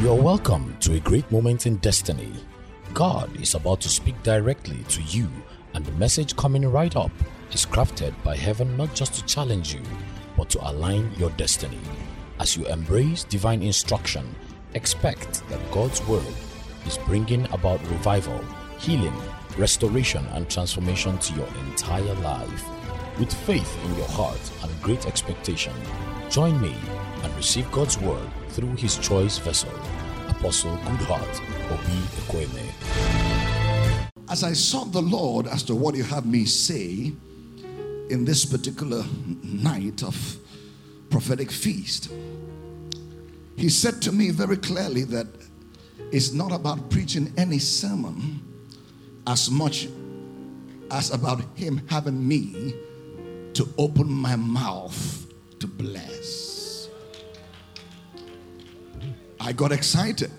You're welcome to a great moment in destiny. God is about to speak directly to you, and the message coming right up is crafted by heaven not just to challenge you, but to align your destiny. As you embrace divine instruction, expect that God's word is bringing about revival, healing, restoration, and transformation to your entire life. With faith in your heart and great expectation, join me and receive God's word through his choice vessel, Apostle Goodheart Obi Ekweme. As I sought the Lord as to what you have me say in this particular night of prophetic feast, He said to me very clearly that it's not about preaching any sermon as much as about Him having me to open my mouth to bless. I got excited.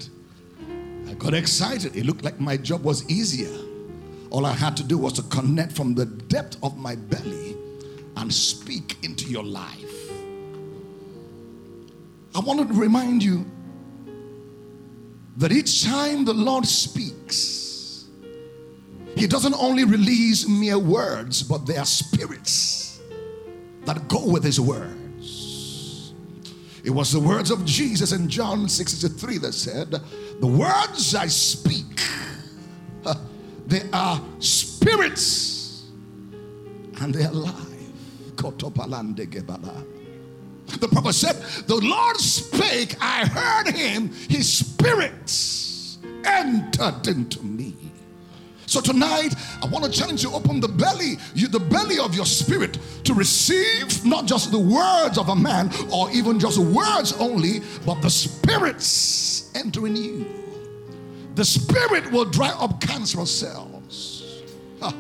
I got excited. It looked like my job was easier. All I had to do was to connect from the depth of my belly and speak into your life. I wanted to remind you that each time the Lord speaks, He doesn't only release mere words, but they are spirits that go with His words. It was the words of Jesus in John 63 that said, The words I speak, they are spirits and they are alive. The prophet said, The Lord spake, I heard him, his spirit entered into me. So tonight, I want to challenge you open the belly, you, the belly of your spirit to receive not just the words of a man or even just words only, but the spirits entering you. The spirit will dry up cancerous cells.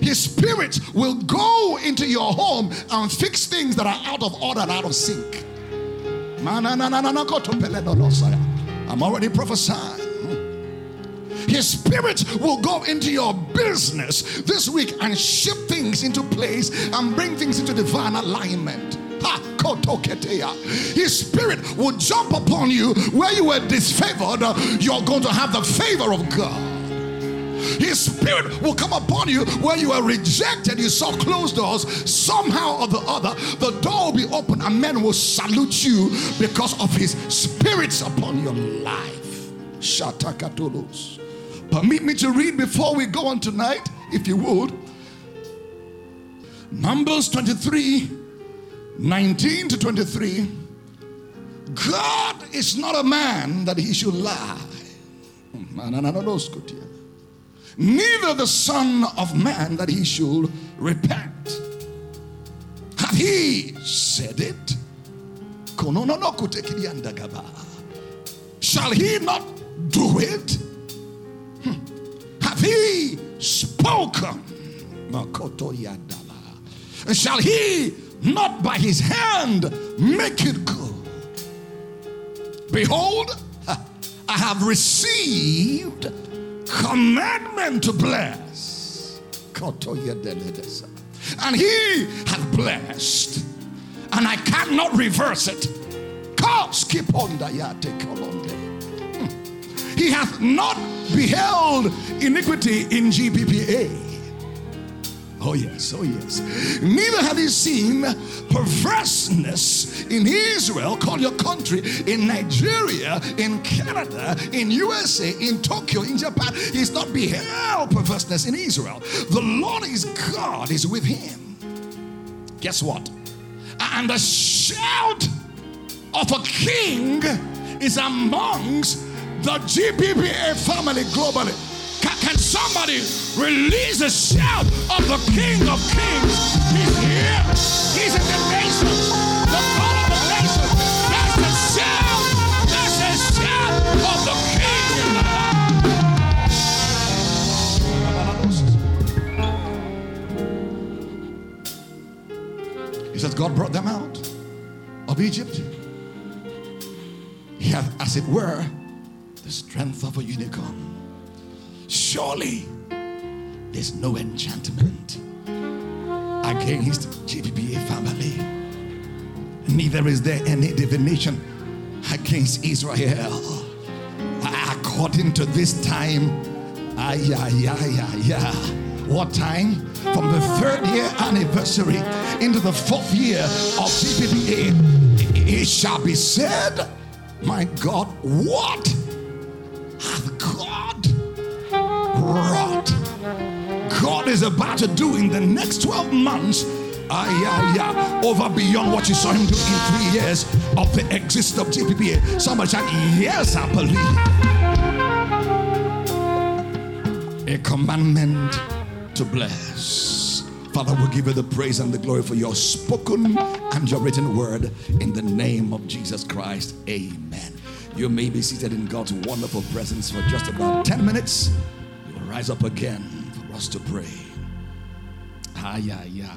His spirit will go into your home and fix things that are out of order and out of sync. I'm already prophesying. His spirit will go into your business this week and shift things into place and bring things into divine alignment. His spirit will jump upon you where you were disfavored. You're going to have the favor of God. His spirit will come upon you where you are rejected. You saw closed doors. Somehow or the other, the door will be open and men will salute you because of his spirits upon your life. Shatakatolos. Permit me to read before we go on tonight, if you would. Numbers 23 19 to 23. God is not a man that he should lie. Neither the Son of Man that he should repent. Have he said it? Shall he not do it? He spoken? And shall he not by his hand make it good? Behold, I have received commandment to bless. And he hath blessed, and I cannot reverse it. Hmm. He hath not beheld iniquity in GPPA. Oh, yes, oh, yes. Neither have you seen perverseness in Israel, call your country, in Nigeria, in Canada, in USA, in Tokyo, in Japan. He's not beheld perverseness in Israel. The Lord is God is with him. Guess what? And the shout of a king is amongst the GPPA family globally. Can, can somebody release a shout of the King of Kings? He's here. He's in the nation. The God of the nation. That's the shout. That's the shout of the King. He says, God brought them out of Egypt. He hath, as it were, the strength of a unicorn. Surely there's no enchantment against GPPA family. Neither is there any divination against Israel. According to this time, ah, yeah, yeah, yeah, yeah. What time? From the third year anniversary into the fourth year of GPPA, it shall be said, My God, what is about to do in the next 12 months Ah, yeah, yeah. Over beyond what you saw him do in three years of the existence of GPPA. Somebody shout, Yes, I believe. A commandment to bless. Father, we give you the praise and the glory for your spoken and your written word in the name of Jesus Christ. Amen. You may be seated in God's wonderful presence for just about 10 minutes. You will rise up again for us to pray. Ah, yeah, yeah.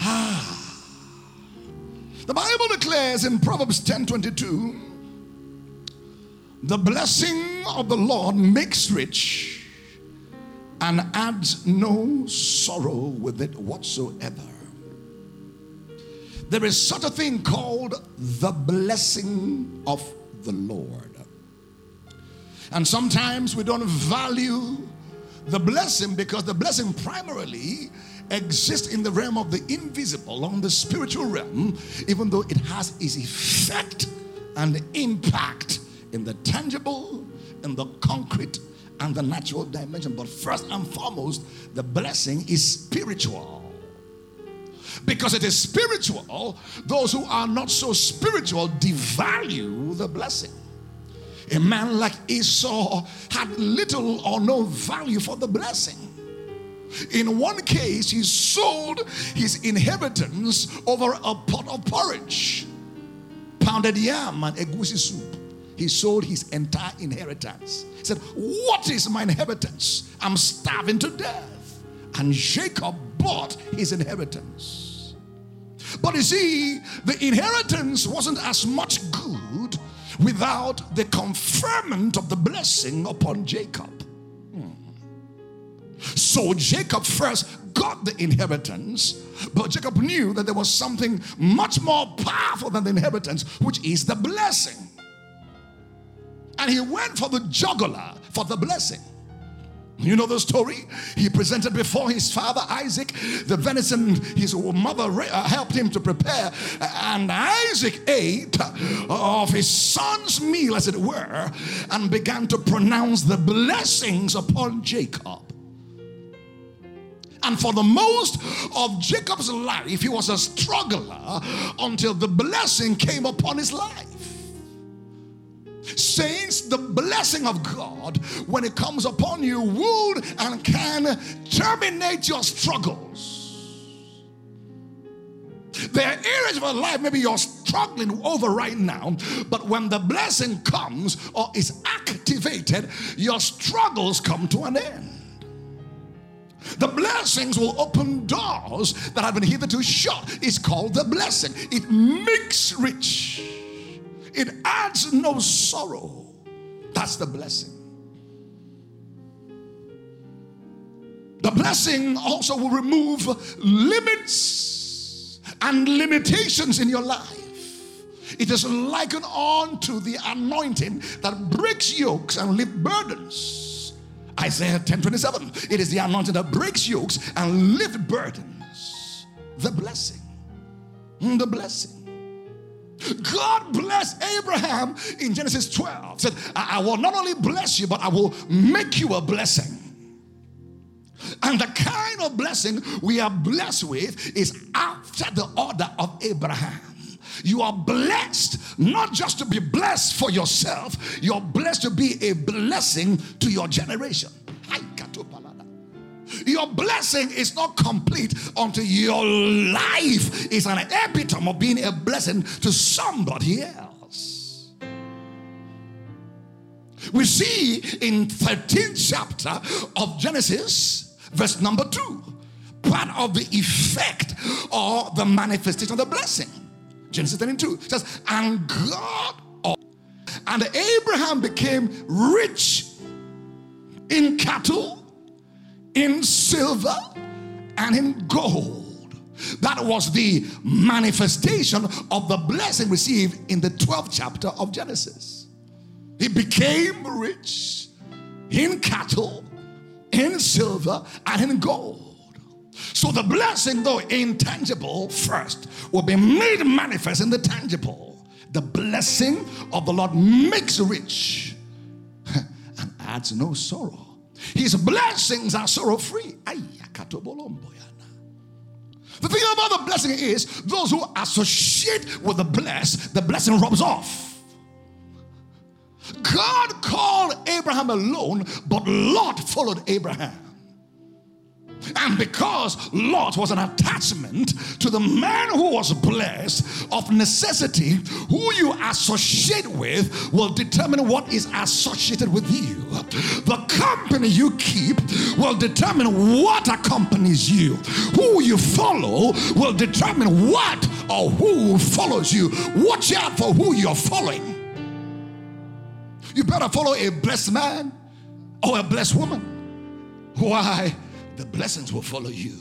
Ah. The Bible declares in Proverbs 10:22, the blessing of the Lord makes rich and adds no sorrow with it whatsoever. There is such a thing called the blessing of the Lord. And sometimes we don't value the blessing because the blessing primarily exists in the realm of the invisible, on the spiritual realm, even though it has its effect and impact in the tangible, in the concrete, and the natural dimension. But first and foremost, the blessing is spiritual. Because it is spiritual, those who are not so spiritual devalue the blessing. A man like Esau had little or no value for the blessing. In one case, he sold his inheritance over a pot of porridge, pounded yam, and egusi soup. He sold his entire inheritance. He said, What is my inheritance? I'm starving to death. And Jacob bought his inheritance. But you see, the inheritance wasn't as much good without the conferment of the blessing upon Jacob. Hmm. So Jacob first got the inheritance, but Jacob knew that there was something much more powerful than the inheritance, which is the blessing. And he went for the jugular for the blessing. You know the story? He presented before his father Isaac the venison his mother uh, helped him to prepare, and Isaac ate of his son's meal, as it were, and began to pronounce the blessings upon Jacob. And for the most of Jacob's life, he was a struggler until the blessing came upon his life. Saints, the blessing of God, when it comes upon you, would and can terminate your struggles. There are areas of your life maybe you're struggling over right now, but when the blessing comes or is activated, your struggles come to an end. The blessings will open doors that have been hitherto shut. It's called the blessing. It makes rich, it adds no sorrow. That's the blessing. The blessing also will remove limits and limitations in your life. It is likened on to the anointing that breaks yokes and lift burdens. Isaiah 10 27. It is the anointing that breaks yokes and lifts burdens. The blessing. Mm, the blessing. God blessed Abraham in Genesis 12. Said, I will not only bless you, but I will make you a blessing. And the kind of blessing we are blessed with is after the order of Abraham. You are blessed not just to be blessed for yourself, you're blessed to be a blessing to your generation. Your blessing is not complete until your life is an epitome of being a blessing to somebody else. We see in 13th chapter of Genesis, verse number 2, part of the effect or the manifestation of the blessing. Genesis 32 says, and God and Abraham became rich in cattle, in silver, and in gold. That was the manifestation of the blessing received in the 12th chapter of Genesis. He became rich in cattle, in silver, and in gold. So the blessing, though intangible first, will be made manifest in the tangible. The blessing of the Lord makes rich and adds no sorrow. His blessings are sorrow free. The thing about the blessing is those who associate with the blessed, the blessing rubs off. God called Abraham alone, but Lot followed Abraham. And because Lot was an attachment to the man who was blessed, of necessity, who you associate with will determine what is associated with you. The company you keep will determine what accompanies you. Who you follow will determine what or who follows you. Watch out for who you're following. You better follow a blessed man or a blessed woman. Why? The blessings will follow you.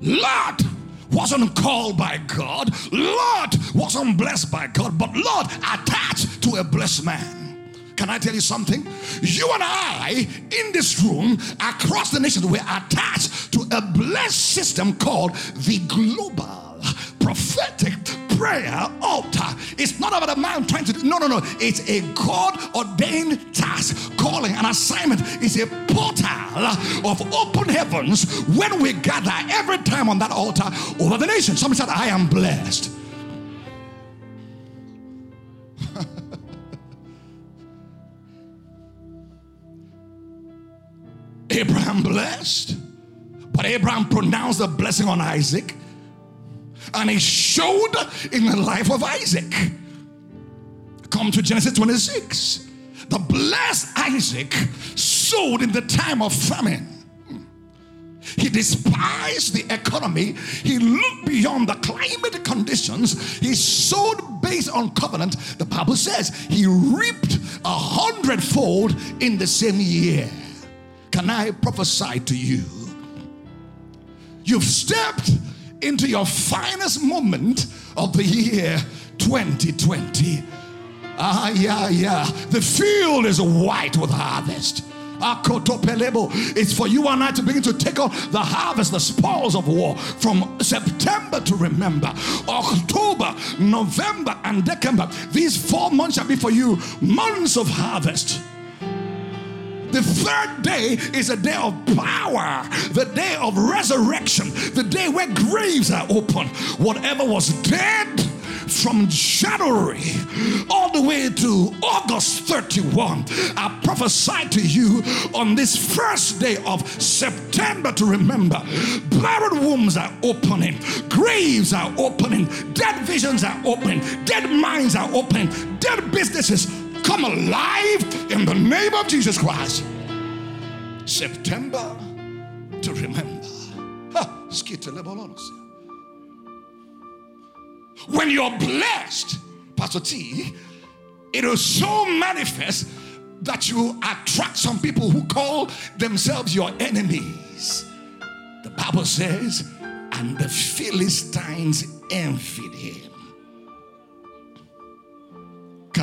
Lot wasn't called by God, Lot wasn't blessed by God, but Lot attached to a blessed man. Can I tell you something? You and I in this room across the nation, we're attached to a blessed system called the global prophetic prayer altar. It's not about a man trying to do, no, no, no. It's a God ordained task, calling, an assignment. It's a portal of open heavens when we gather every time on that altar over the nation. Somebody said, I am blessed. Abraham blessed, but Abraham pronounced a blessing on Isaac and he showed in the life of Isaac. Come to Genesis 26. The blessed Isaac sowed in the time of famine. He despised the economy. He looked beyond the climate conditions. He sowed based on covenant. The Bible says he reaped a hundredfold in the same year. Can I prophesy to you? You've stepped into your finest moment of the year 2020. Ah, yeah, yeah. The field is white with harvest. It's for you and I to begin to take on the harvest, the spoils of war from September to remember. October, November, and December. These four months shall be for you months of harvest. The third day is a day of power, the day of resurrection, the day where graves are open. Whatever was dead from January all the way to August 31, I prophesy to you on this first day of September to remember barren wombs are opening, graves are opening, dead visions are opening, dead minds are opening, dead businesses come alive in the name of Jesus Christ. September to remember. When you're blessed, Pastor T, it is so manifest that you attract some people who call themselves your enemies. The Bible says, and the Philistines envied him.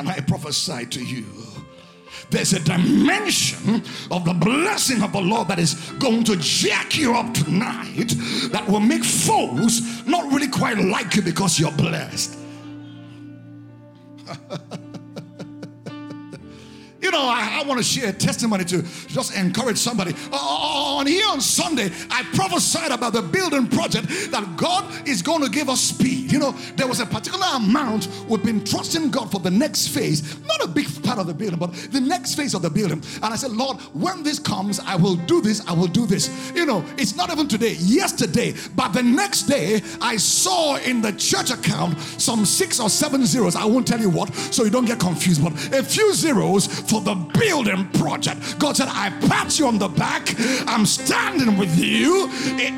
Can I prophesy to you? There's a dimension of the blessing of the Lord that is going to jack you up tonight that will make foes not really quite like you because you're blessed. You know, I, I want to share a testimony to just encourage somebody. Uh, on here on Sunday, I prophesied about the building project that God is going to give us speed. You know, there was a particular amount we've been trusting God for the next phase, not a big part of the building, but the next phase of the building. And I said, Lord, when this comes, I will do this, I will do this. You know, it's not even today, yesterday, but the next day, I saw in the church account some six or seven zeros. I won't tell you what, so you don't get confused, but a few zeros for the building project. God said, I pat you on the back. I'm standing with you.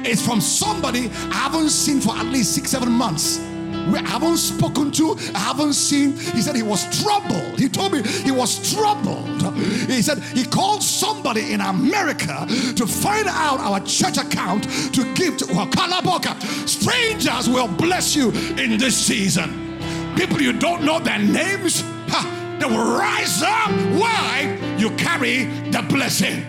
It's from somebody I haven't seen for at least six, seven months. we haven't spoken to, I haven't seen. He said he was troubled. He told me he was troubled. He said he called somebody in America to find out our church account to give to Kalaboka. Strangers will bless you in this season. People you don't know their names, ha, they will rise up. Why? You carry the blessing.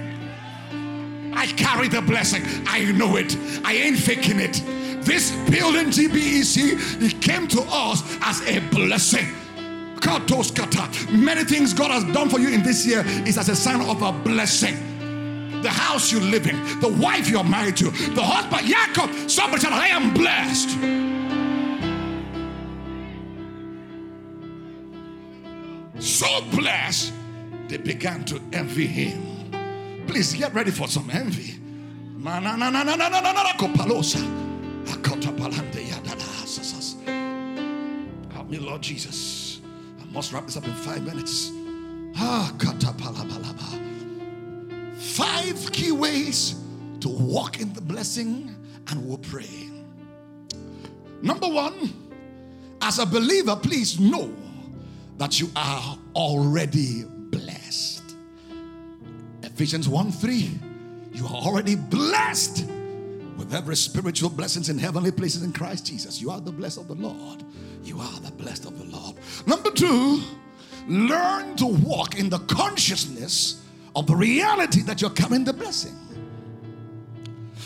I carry the blessing. I know it. I ain't faking it. This building, GBEC, it came to us as a blessing. Many things God has done for you in this year is as a sign of a blessing. The house you live in, the wife you're married to, the husband, Jacob, somebody said, I am blessed. So blessed, they began to envy him. Please get ready for some envy. Help me, Lord Jesus. I must wrap this up in five minutes. Ah, five key ways to walk in the blessing, and we'll pray. Number one, as a believer, please know that you are already blessed. Ephesians 1 3, you are already blessed with every spiritual blessings in heavenly places in Christ Jesus. You are the blessed of the Lord. You are the blessed of the Lord. Number two, learn to walk in the consciousness of the reality that you're carrying the blessing.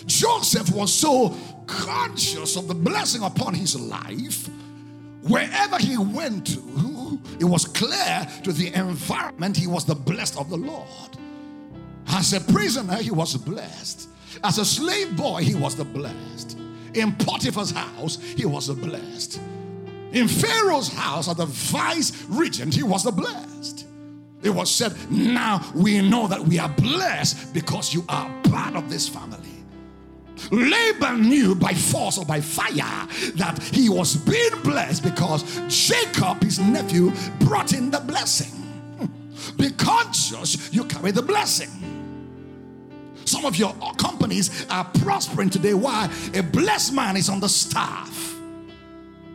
Joseph was so conscious of the blessing upon his life. Wherever he went to, it was clear to the environment he was the blessed of the Lord. As a prisoner, he was blessed. As a slave boy, he was the blessed. In Potiphar's house, he was the blessed. In Pharaoh's house, as the vice regent, he was the blessed. It was said, Now we know that we are blessed because you are part of this family. Laban knew by force or by fire that he was being blessed because Jacob, his nephew, brought in the blessing. Hmm. Be conscious you carry the blessing. Some of your companies are prospering today. Why? A blessed man is on the staff.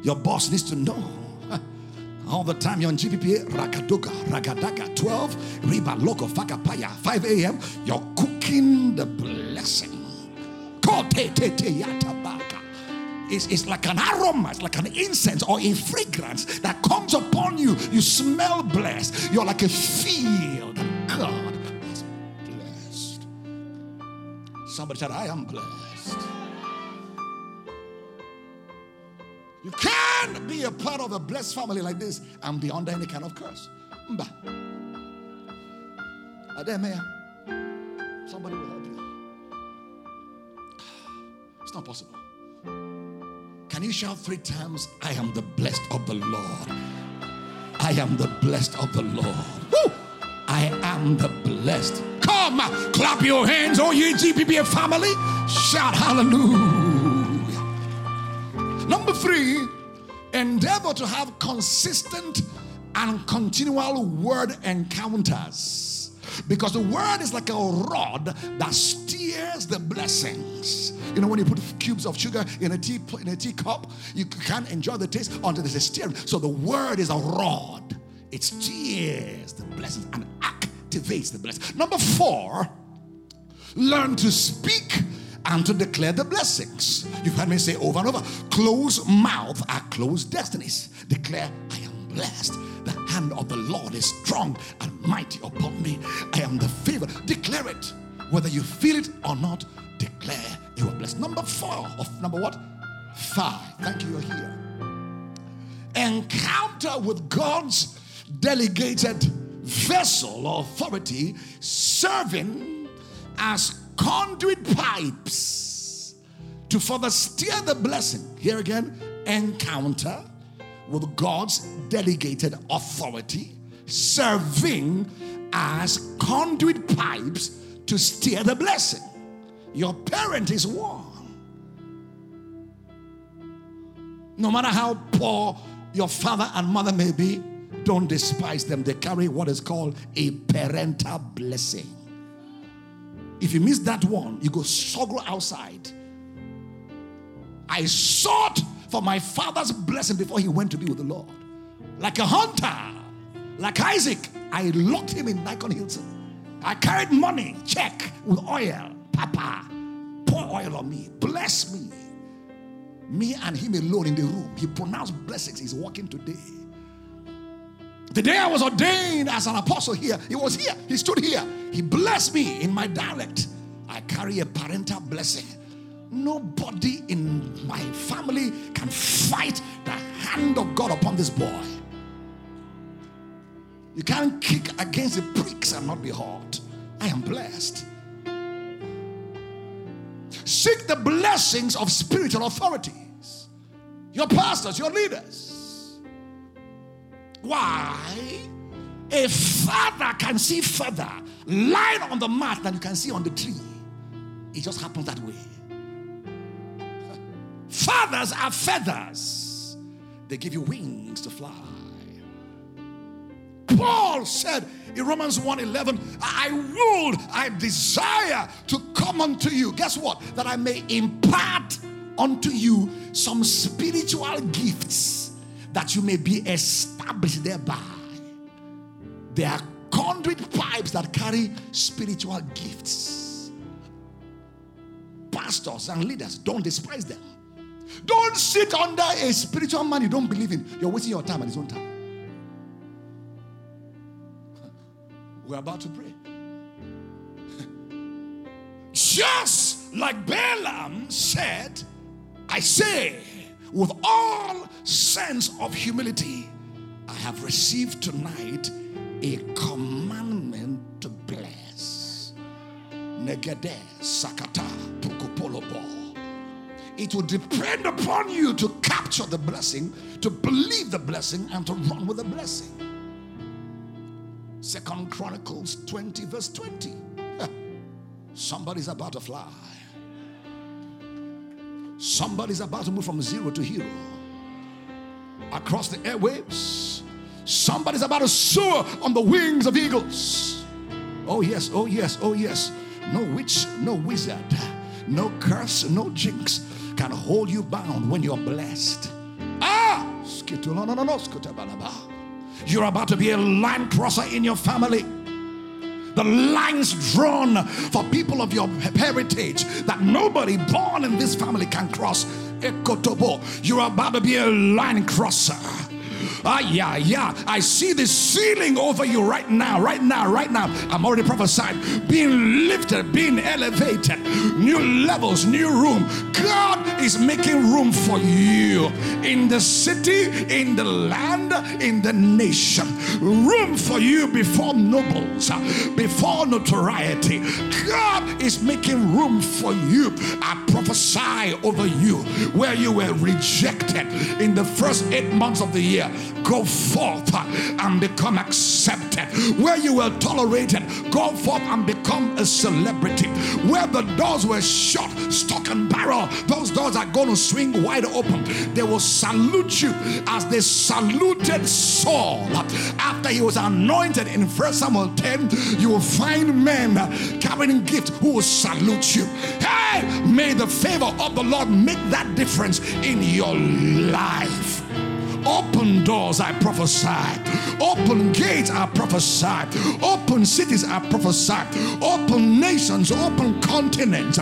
Your boss needs to know. All the time you're on GPPA, Rakaduka, Ragadaka, 12, Riba, Loco, Fakapaya, 5 a.m., you're cooking the blessing. It's, it's like an aroma, it's like an incense or a fragrance that comes upon you. You smell blessed. You're like a field that God has blessed. Somebody said, I am blessed. You can't be a part of a blessed family like this and be under any kind of curse. Mba. Ademea. Somebody will help you. It's not possible. Can you shout three times? I am the blessed of the Lord. I am the blessed of the Lord. Woo! I am the blessed. Come, clap your hands, oh you GPPA family. Shout hallelujah. Number three, endeavor to have consistent and continual word encounters. Because the word is like a rod that steers the blessings. You know, when you put cubes of sugar in a tea in a teacup, you can't enjoy the taste until there's a steering. So the word is a rod. It steers the blessings and activates the blessings. Number four, learn to speak and to declare the blessings. You've heard me say over and over closed mouth are closed destinies. Declare, I am blessed. The hand of the Lord is strong and mighty upon me. I am the favor. Declare it. Whether you feel it or not, declare you are blessed. Number four of number what? Five. Thank you, you're here. Encounter with God's delegated vessel or authority serving as conduit pipes to further steer the blessing. Here again, encounter with God's delegated authority, serving as conduit pipes to steer the blessing. Your parent is one. No matter how poor your father and mother may be, don't despise them. They carry what is called a parental blessing. If you miss that one, you go struggle outside. I sought for my father's blessing before he went to be with the Lord. Like a hunter, like Isaac, I locked him in Nicon Hilton. I carried money, check with oil. Papa, pour oil on me, bless me. Me and him alone in the room. He pronounced blessings. He's walking today. The day I was ordained as an apostle here, he was here. He stood here. He blessed me in my dialect. I carry a parental blessing. Nobody in my family can fight the hand of God upon this boy. You can't kick against the pricks and not be hurt. I am blessed. Seek the blessings of spiritual authorities, your pastors, your leaders. Why? A father can see further light on the mat than you can see on the tree. It just happens that way. Fathers are feathers, they give you wings to fly. Paul said in Romans 1:11, I would, I desire to come unto you. Guess what? That I may impart unto you some spiritual gifts that you may be established thereby. They are conduit pipes that carry spiritual gifts. Pastors and leaders, don't despise them. Don't sit under a spiritual man you don't believe in. You're wasting your time and his own time. We're about to pray. Just like Balaam said, I say with all sense of humility, I have received tonight a commandment to bless. Negede sakata pukupolobo. It will depend upon you to capture the blessing, to believe the blessing, and to run with the blessing. Second Chronicles 20, verse 20. Somebody's about to fly. Somebody's about to move from zero to hero across the airwaves. Somebody's about to soar on the wings of eagles. Oh, yes, oh, yes, oh, yes. No witch, no wizard, no curse, no jinx can hold you bound when you're blessed. Ah! You're about to be a line crosser in your family. The lines drawn for people of your heritage that nobody born in this family can cross. You're about to be a line crosser. Ah, yeah, yeah. I see the ceiling over you right now, right now, right now. I'm already prophesied. Being lifted, being elevated, new levels, new room. God is making room for you in the city, in the land, in the nation. Room for you before nobles, before notoriety. God is making room for you. I prophesy over you where you were rejected in the first eight months of the year go forth and become accepted. Where you were tolerated, go forth and become a celebrity. Where the doors were shut, stock and barrel, those doors are going to swing wide open. They will salute you as they saluted Saul after he was anointed in 1 Samuel 10. You will find men carrying gifts who will salute you. Hey, may the favor of the Lord make that difference in your life. Open doors, I prophesy. Open gates, I prophesy. Open cities, I prophesy. Open nations, open continents.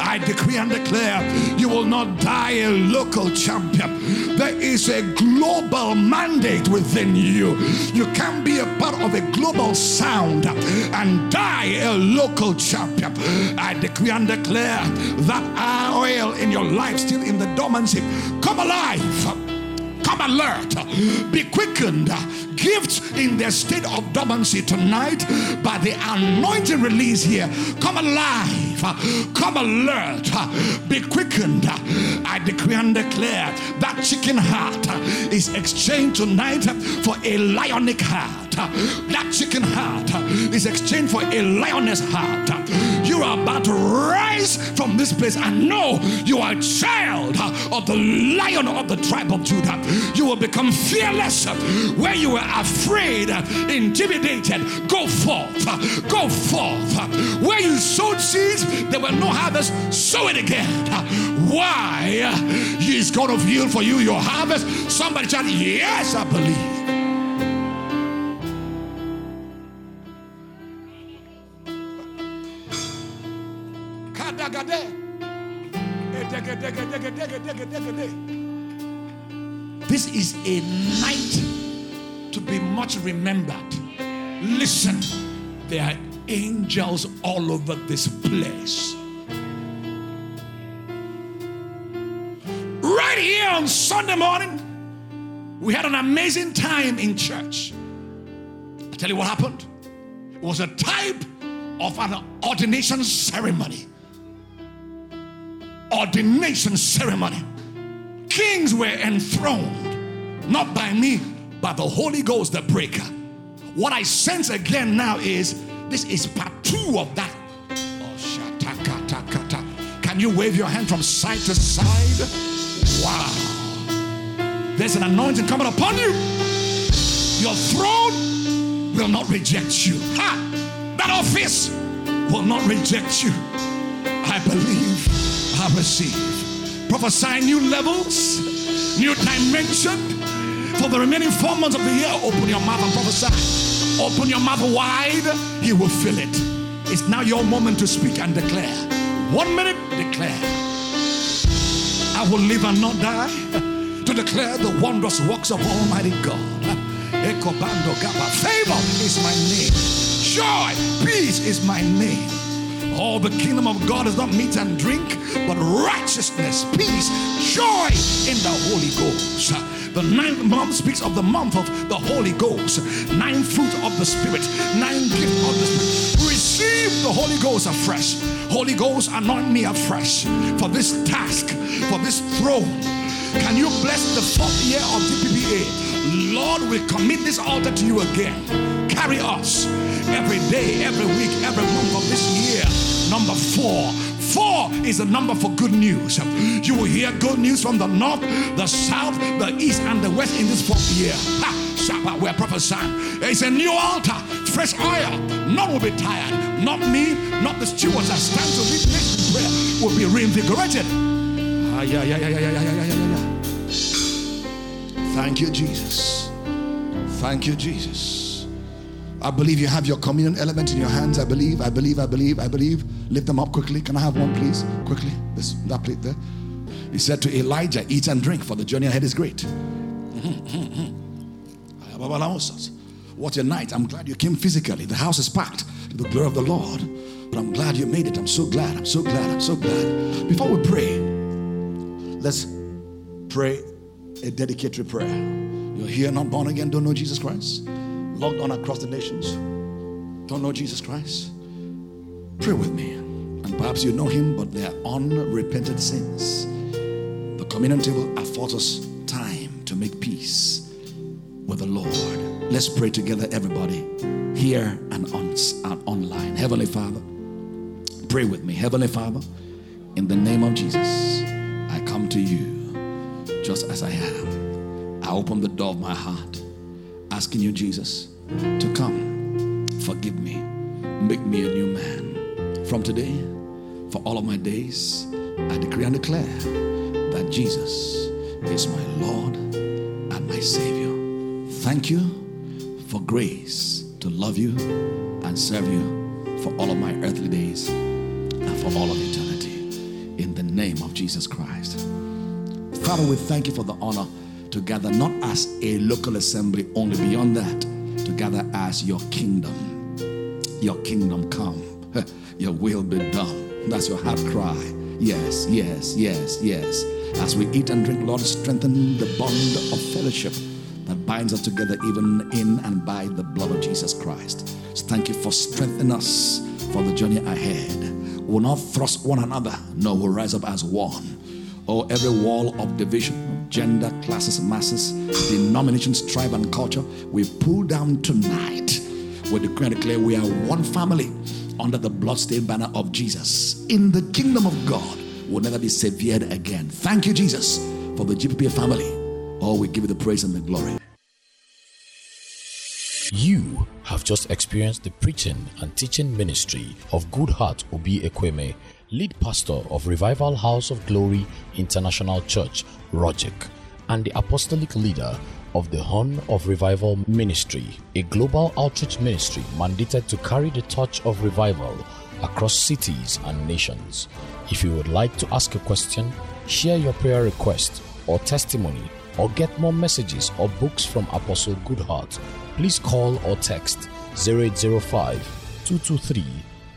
I decree and declare you will not die a local champion. There is a global mandate within you. You can be a part of a global sound and die a local champion. I decree and declare that oil in your life still in the dormancy come alive Come alert. Be quickened. Gifts in their state of dormancy tonight by the anointing release here. Come alive. Come alert. Be quickened. I decree and declare that chicken heart is exchanged tonight for a lionic heart. that chicken heart is exchanged for a lioness heart. You are about to rise from this place and know you are a child of the lion of the tribe of Judah. You will become fearless where you were afraid, intimidated. Go forth, go forth. Where you sowed seeds, there were no harvest, sow it again. Why? He's going to yield for you your harvest. Somebody shout, Yes, I believe. This is a night to be much remembered. Listen, there are angels all over this place. Right here on Sunday morning, we had an amazing time in church. I tell you what happened. It was a type of an ordination ceremony. Ordination ceremony. Kings were enthroned, not by me, but the Holy Ghost, the breaker. What I sense again now is this is part two of that. Oh, Can you wave your hand from side to side? Wow. There's an anointing coming upon you. Your throne will not reject you. Ha! That office will not reject you. I believe I receive. Prophesy new levels, new dimension. For the remaining four months of the year, open your mouth and prophesy. Open your mouth wide, He will fill it. It's now your moment to speak and declare. One minute, declare. I will live and not die to declare the wondrous works of Almighty God. Ekobando Gaba. Favor is my name. Joy, peace is my name. Oh, the kingdom of God is not meat and drink, but righteousness, peace, joy in the Holy Ghost. The ninth month speaks of the month of the Holy Ghost. Nine fruit of the Spirit, nine gift of the Spirit. Receive the Holy Ghost afresh. Holy Ghost, anoint me afresh for this task, for this throne. Can you bless the fourth year of GPPA? Lord, we commit this altar to you again. Carry us every day, every week, every month of this year. Number four. Four is a number for good news. You will hear good news from the north, the south, the east, and the west in this fourth year. Ha! Shabbat, we're prophesying. It's a new altar, fresh oil. None will be tired. Not me, not the stewards that stand to lead next prayer will be reinvigorated. Ah, yeah, yeah, yeah, yeah, yeah, yeah, yeah, yeah. Thank you, Jesus. Thank you, Jesus. I believe you have your communion element in your hands. I believe, I believe, I believe, I believe. Lift them up quickly. Can I have one, please? Quickly. This, that plate there. He said to Elijah, Eat and drink, for the journey ahead is great. What a night. I'm glad you came physically. The house is packed to the glory of the Lord. But I'm glad you made it. I'm so glad. I'm so glad. I'm so glad. Before we pray, let's pray a dedicatory prayer. You're here, not born again, don't know Jesus Christ logged on across the nations, don't know Jesus Christ, pray with me. And perhaps you know him, but they are unrepented sins. The communion table affords us time to make peace with the Lord. Let's pray together, everybody, here and on and online. Heavenly Father, pray with me. Heavenly Father, in the name of Jesus, I come to you just as I am. I open the door of my heart asking you, Jesus, to come. Forgive me. Make me a new man. From today, for all of my days, I decree and declare that Jesus is my Lord and my Savior. Thank you for grace to love you and serve you for all of my earthly days and for all of eternity. In the name of Jesus Christ. Father, we thank you for the honor to gather not as a local assembly, only beyond that, to gather as your kingdom. Your kingdom come, your will be done. That's your heart cry. Yes, yes, yes, yes. As we eat and drink, Lord, strengthen the bond of fellowship that binds us together even in and by the blood of Jesus Christ. So thank you for strengthening us for the journey ahead. We'll not thrust one another, no, we'll rise up as one. Oh, every wall of division, gender, classes, masses, denominations, tribe, and culture. We pull down tonight. We declare and declare we are one family under the bloodstained banner of Jesus. In the kingdom of God, will never be severed again. Thank you, Jesus, for the GPP family. Oh, we give you the praise and the glory. You have just experienced the preaching and teaching ministry of Good Heart Obi Ekweme, lead pastor of Revival House of Glory International Church, Rogic, and the apostolic leader of the Horn of Revival Ministry, a global outreach ministry mandated to carry the torch of revival across cities and nations. If you would like to ask a question, share your prayer request or testimony, or get more messages or books from Apostle Goodheart, please call or text 0805 223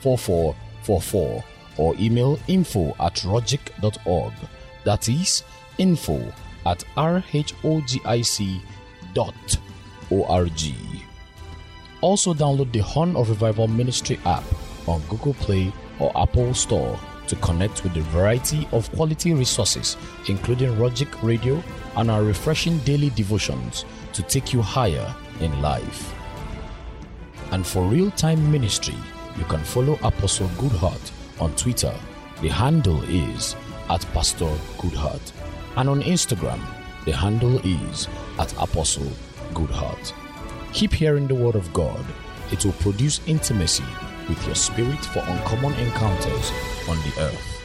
4444 or email info at rogic.org. That is info at rhogic dot org. Also, download the Horn of Revival Ministry app on Google Play or Apple Store to connect with a variety of quality resources, including Rogic Radio and our refreshing daily devotions to take you higher in life. And for real time ministry, you can follow Apostle Goodheart on Twitter. The handle is at Pastor Goodheart. And on Instagram, the handle is at Apostle Goodheart. Keep hearing the word of God. It will produce intimacy with your spirit for uncommon encounters on the earth.